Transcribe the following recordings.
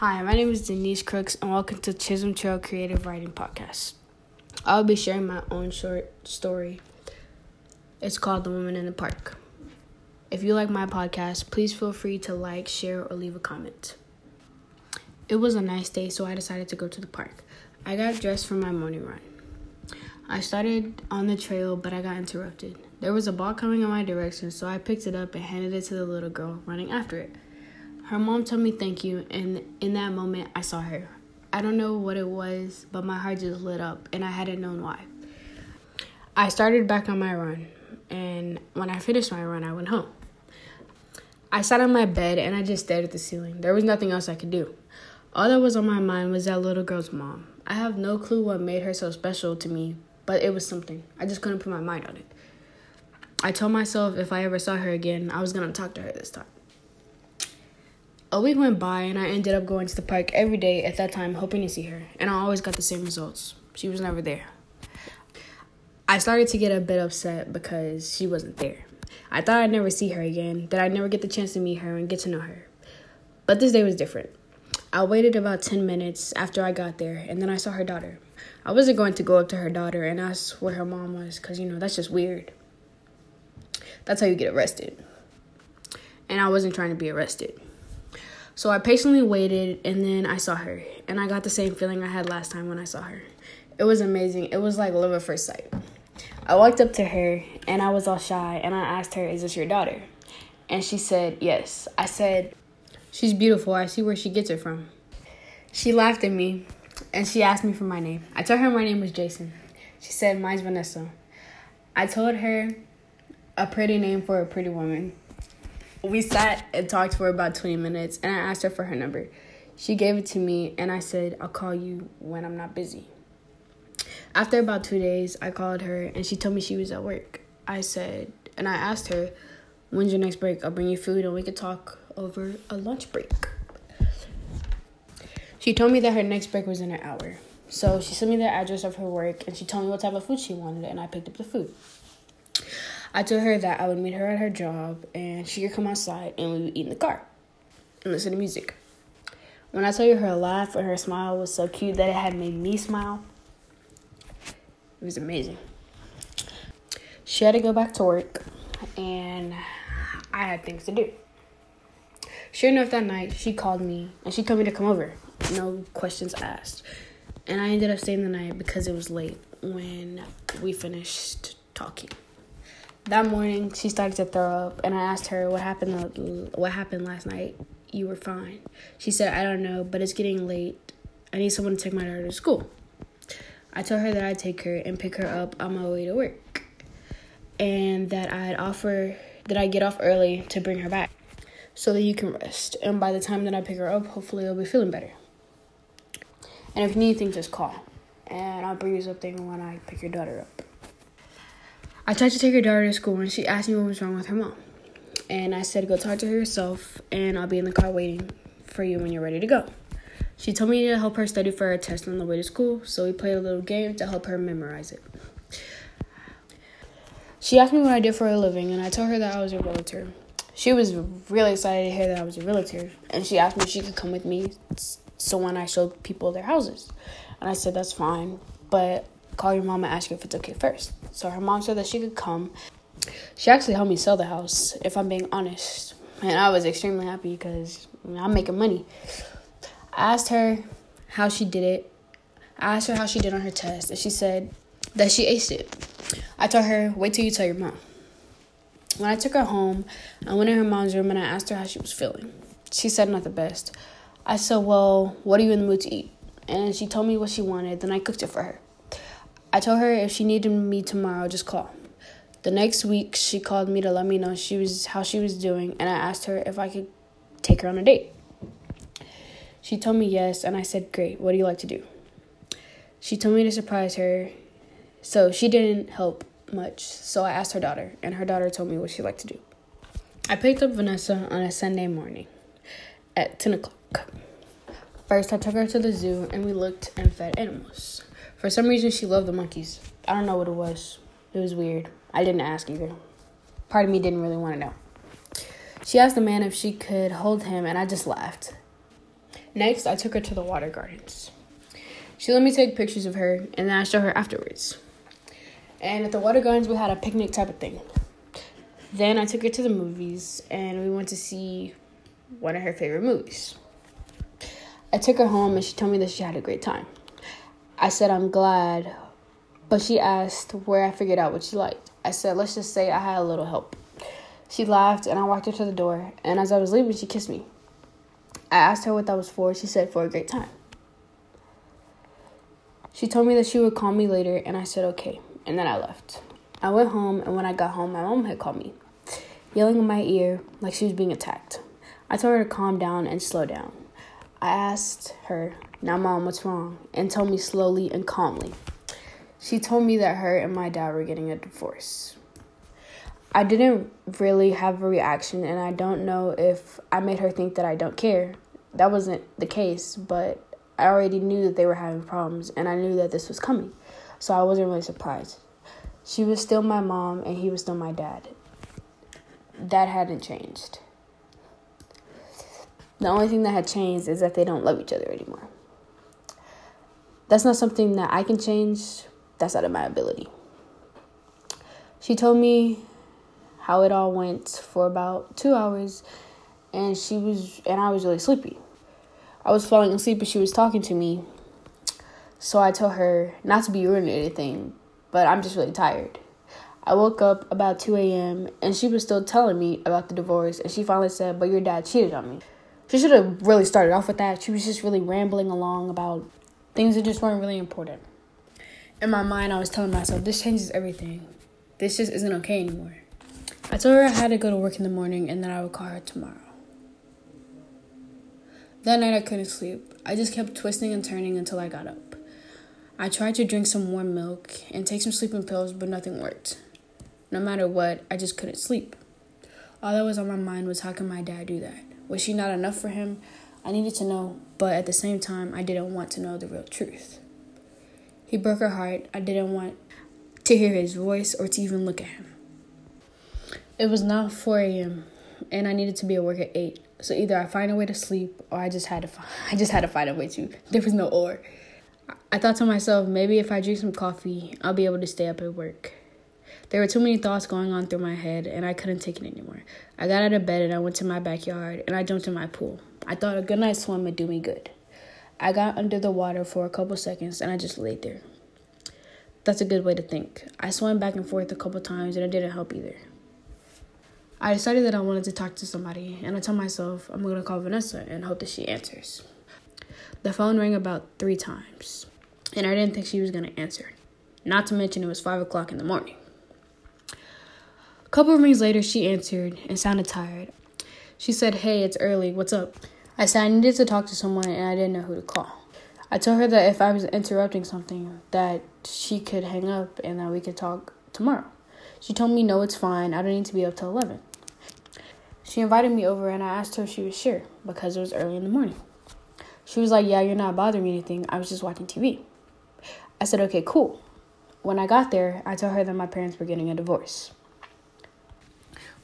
Hi, my name is Denise Crooks, and welcome to Chisholm Trail Creative Writing Podcast. I'll be sharing my own short story. It's called The Woman in the Park. If you like my podcast, please feel free to like, share, or leave a comment. It was a nice day, so I decided to go to the park. I got dressed for my morning run. I started on the trail, but I got interrupted. There was a ball coming in my direction, so I picked it up and handed it to the little girl running after it. Her mom told me thank you, and in that moment, I saw her. I don't know what it was, but my heart just lit up, and I hadn't known why. I started back on my run, and when I finished my run, I went home. I sat on my bed and I just stared at the ceiling. There was nothing else I could do. All that was on my mind was that little girl's mom. I have no clue what made her so special to me, but it was something. I just couldn't put my mind on it. I told myself if I ever saw her again, I was to talk to her this time. A week went by, and I ended up going to the park every day at that time, hoping to see her, and I always got the same results. She was never there. I started to get a bit upset because she wasn't there. I thought I'd never see her again, that I'd never get the chance to meet her and get to know her. But this day was different. I waited about 10 minutes after I got there, and then I saw her daughter. I wasn't going to go up to her daughter and ask where her mom was, because, you know, that's just weird. That's how you get arrested. And I wasn't trying to be arrested. So I patiently waited and then I saw her and I got the same feeling I had last time when I saw her. It was amazing. It was like love at first sight. I walked up to her and I was all shy and I asked her, Is this your daughter? And she said, Yes. I said, She's beautiful. I see where she gets it from. She laughed at me and she asked me for my name. I told her my name was Jason. She said, Mine's Vanessa. I told her a pretty name for a pretty woman we sat and talked for about 20 minutes and I asked her for her number. She gave it to me and I said, I'll call you when I'm not busy. After about two days, I called her and she told me she was at work. I said, and I asked her, When's your next break? I'll bring you food and we could talk over a lunch break. She told me that her next break was in an hour. So she sent me the address of her work and she told me what type of food she wanted and I picked up the food. I told her that I would meet her at her job and she could come outside and we would eat in the car and listen to music. When I tell you her laugh and her smile was so cute that it had made me smile, it was amazing. She had to go back to work and I had things to do. Sure enough, that night she called me and she told me to come over. No questions asked. And I ended up staying the night because it was late when we finished talking. That morning, she started to throw up, and I asked her what happened. What happened last night? You were fine. She said, "I don't know, but it's getting late. I need someone to take my daughter to school." I told her that I'd take her and pick her up on my way to work, and that I'd offer that I get off early to bring her back, so that you can rest. And by the time that I pick her up, hopefully you'll be feeling better. And if you need anything, just call, and I'll bring you something when I pick your daughter up. I tried to take her daughter to school and she asked me what was wrong with her mom. And I said, go talk to her yourself and I'll be in the car waiting for you when you're ready to go. She told me to help her study for her test on the way to school, so we played a little game to help her memorize it. She asked me what I did for a living, and I told her that I was a realtor. She was really excited to hear that I was a realtor, and she asked me if she could come with me so when I showed people their houses. And I said, that's fine, but call your mom and ask if it's okay first. So her mom said that she could come. She actually helped me sell the house, if I'm being honest. And I was extremely happy because I'm making money. I asked her how she did it. I asked her how she did on her test, and she said that she aced it. I told her, wait till you tell your mom. When I took her home, I went in her mom's room and I asked her how she was feeling. She said not the best. I said, Well, what are you in the mood to eat? And she told me what she wanted, then I cooked it for her. I told her if she needed me tomorrow, just call. The next week, she called me to let me know she was how she was doing, and I asked her if I could take her on a date. She told me yes, and I said, "Great. What do you like to do?" She told me to surprise her, so she didn't help much. So I asked her daughter, and her daughter told me what she liked to do. I picked up Vanessa on a Sunday morning at 10 o'clock. First, I took her to the zoo and we looked and fed animals. For some reason, she loved the monkeys. I don't know what it was. It was weird. I didn't ask either. Part of me didn't really want to know. She asked the man if she could hold him, and I just laughed. Next, I took her to the water gardens. She let me take pictures of her, and then I showed her afterwards. And at the water gardens, we had a picnic type of thing. Then I took her to the movies, and we went to see one of her favorite movies. I took her home, and she told me that she had a great time. I said, I'm glad, but she asked where I figured out what she liked. I said, let's just say I had a little help. She laughed, and I walked her to the door, and as I was leaving, she kissed me. I asked her what that was for. She said, for a great time. She told me that she would call me later, and I said, okay, and then I left. I went home, and when I got home, my mom had called me, yelling in my ear like she was being attacked. I told her to calm down and slow down. I asked her, Now, mom, what's wrong? and told me slowly and calmly. She told me that her and my dad were getting a divorce. I didn't really have a reaction, and I don't know if I made her think that I don't care. That wasn't the case, but I already knew that they were having problems, and I knew that this was coming, so I wasn't really surprised. She was still my mom, and he was still my dad. That hadn't changed. The only thing that had changed is that they don't love each other anymore. That's not something that I can change, that's out of my ability. She told me how it all went for about two hours, and she was, and I was really sleepy. I was falling asleep but she was talking to me, so I told her not to be rude or anything, but I'm just really tired. I woke up about 2 a.m. and she was still telling me about the divorce, and she finally said, But your dad cheated on me. She should have really started off with that. She was just really rambling along about things that just weren't really important. In my mind, I was telling myself, This changes everything. This just isn't okay anymore. I told her I had to go to work in the morning and that I would call her tomorrow. That night I couldn't sleep. I just kept twisting and turning until I got up. I tried to drink some warm milk and take some sleeping pills, but nothing worked. No matter what, I just couldn't sleep. All that was on my mind was how can my dad do that? Was she not enough for him? I needed to know, but at the same time, I didn't want to know the real truth. He broke her heart. I didn't want to hear his voice or to even look at him. It was now 4 a.m. and I needed to be at work at 8. So either I find a way to sleep or I just had to find, I just had to find a way to. There was no or. I thought to myself, maybe if I drink some coffee, I'll be able to stay up at work. There were too many thoughts going on through my head and I couldn't take it anymore. I got out of bed and I went to my backyard and I jumped in my pool. I thought a good night's swim would do me good. I got under the water for a couple seconds and I just laid there. That's a good way to think. I swam back and forth a couple times and it didn't help either. I decided that I wanted to talk to somebody, and I told myself I'm gonna call Vanessa and hope that she answers. The phone rang about three times, and I didn't think she was gonna answer. Not to mention, it was five o'clock in the morning. A couple of rings later, she answered and sounded tired. She said, Hey, it's early, what's up? I said I needed to talk to someone and I didn't know who to call. I told her that if I was interrupting something, that she could hang up and that we could talk tomorrow. She told me, No, it's fine, I don't need to be up till 11. She invited me over and I asked her if she was sure because it was early in the morning. She was like, Yeah, you're not bothering me anything. I was just watching TV. I said, Okay, cool. When I got there, I told her that my parents were getting a divorce.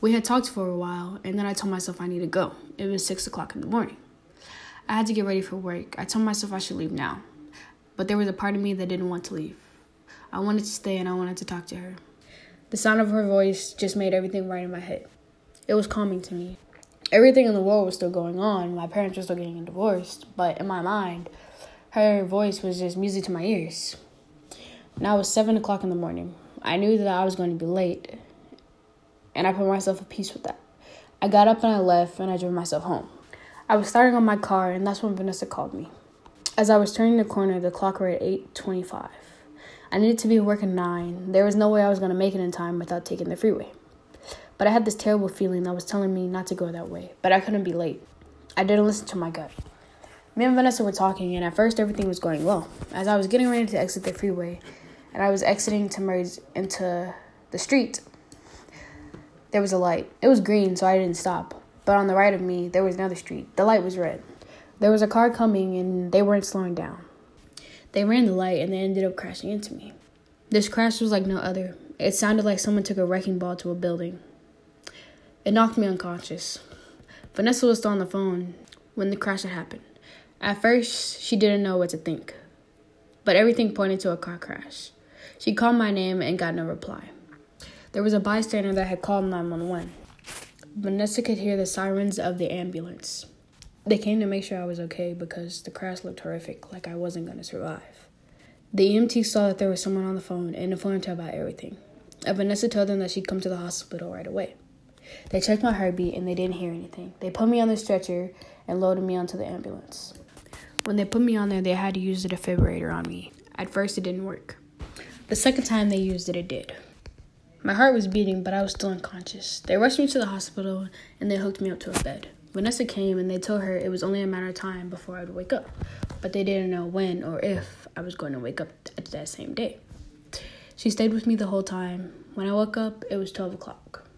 We had talked for a while, and then I told myself I need to go. It was 6 o'clock in the morning. I had to get ready for work. I told myself I should leave now, but there was a part of me that didn't want to leave. I wanted to stay and I wanted to talk to her. The sound of her voice just made everything right in my head. It was calming to me. Everything in the world was still going on. My parents were still getting divorced, but in my mind, her voice was just music to my ears. Now it was seven o'clock in the morning. I knew that I was going to be late, and I put myself at peace with that. I got up and I left, and I drove myself home. I was starting on my car, and that's when Vanessa called me. As I was turning the corner, the clock read 8:25. I needed to be at work at 9. There was no way I was going to make it in time without taking the freeway. But I had this terrible feeling that was telling me not to go that way, but I couldn't be late. I didn't listen to my gut. Me and Vanessa were talking, and at first everything was going well. As I was getting ready to exit the freeway, and I was exiting to merge into the street, there was a light. It was green, so I didn't stop. But on the right of me, there was another street. The light was red. There was a car coming, and they weren't slowing down. They ran the light, and they ended up crashing into me. This crash was like no other. It sounded like someone took a wrecking ball to a building. It knocked me unconscious. Vanessa was still on the phone when the crash had happened. At first, she didn't know what to think, but everything pointed to a car crash. She called my name and got no reply. There was a bystander that had called 911. Vanessa could hear the sirens of the ambulance. They came to make sure I was okay because the crash looked horrific, like I wasn't going to survive. The EMT saw that there was someone on the phone and informed her about everything. And Vanessa told them that she'd come to the hospital right away. They checked my heartbeat and they didn't hear anything. They put me on the stretcher and loaded me onto the ambulance. When they put me on there, they had to use the defibrillator on me. At first, it didn't work. The second time they used it, it did. My heart was beating, but I was still unconscious. They rushed me to the hospital and they hooked me up to a bed. Vanessa came and they told her it was only a matter of time before I would wake up, but they didn't know when or if I was going to wake up at that same day. She stayed with me the whole time. When I woke up, it was 12 o'clock.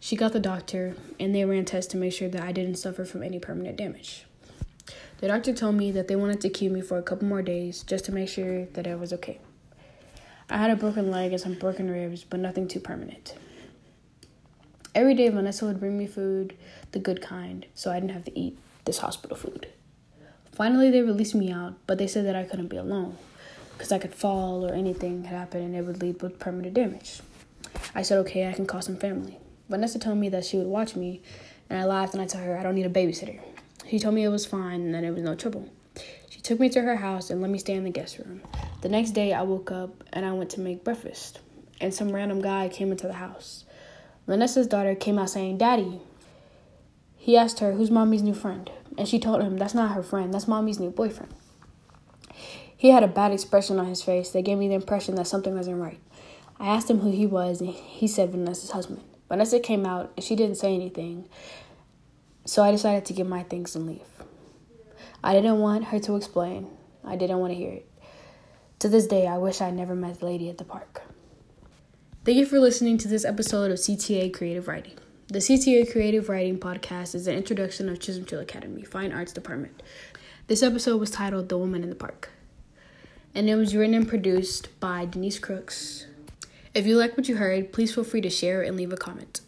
She got the doctor and they ran tests to make sure that I didn't suffer from any permanent damage. The doctor told me that they wanted to keep me for a couple more days just to make sure that I was okay. I had a broken leg and some broken ribs, but nothing too permanent. Every day, Vanessa would bring me food, the good kind, so I didn't have to eat this hospital food. Finally, they released me out, but they said that I couldn't be alone because I could fall or anything could happen and it would lead with permanent damage. I said, okay, I can call some family. Vanessa told me that she would watch me, and I laughed and I told her I don't need a babysitter. She told me it was fine and that it was no trouble. Took me to her house and let me stay in the guest room. The next day, I woke up and I went to make breakfast, and some random guy came into the house. Vanessa's daughter came out saying, Daddy. He asked her, Who's mommy's new friend? And she told him, That's not her friend, that's mommy's new boyfriend. He had a bad expression on his face that gave me the impression that something wasn't right. I asked him who he was, and he said Vanessa's husband. Vanessa came out, and she didn't say anything, so I decided to get my things and leave. I didn't want her to explain. I didn't want to hear it. To this day, I wish I never met the lady at the park. Thank you for listening to this episode of CTA Creative Writing. The CTA Creative Writing podcast is an introduction of Chisholm Trail Academy Fine Arts Department. This episode was titled The Woman in the Park, and it was written and produced by Denise Crooks. If you like what you heard, please feel free to share and leave a comment.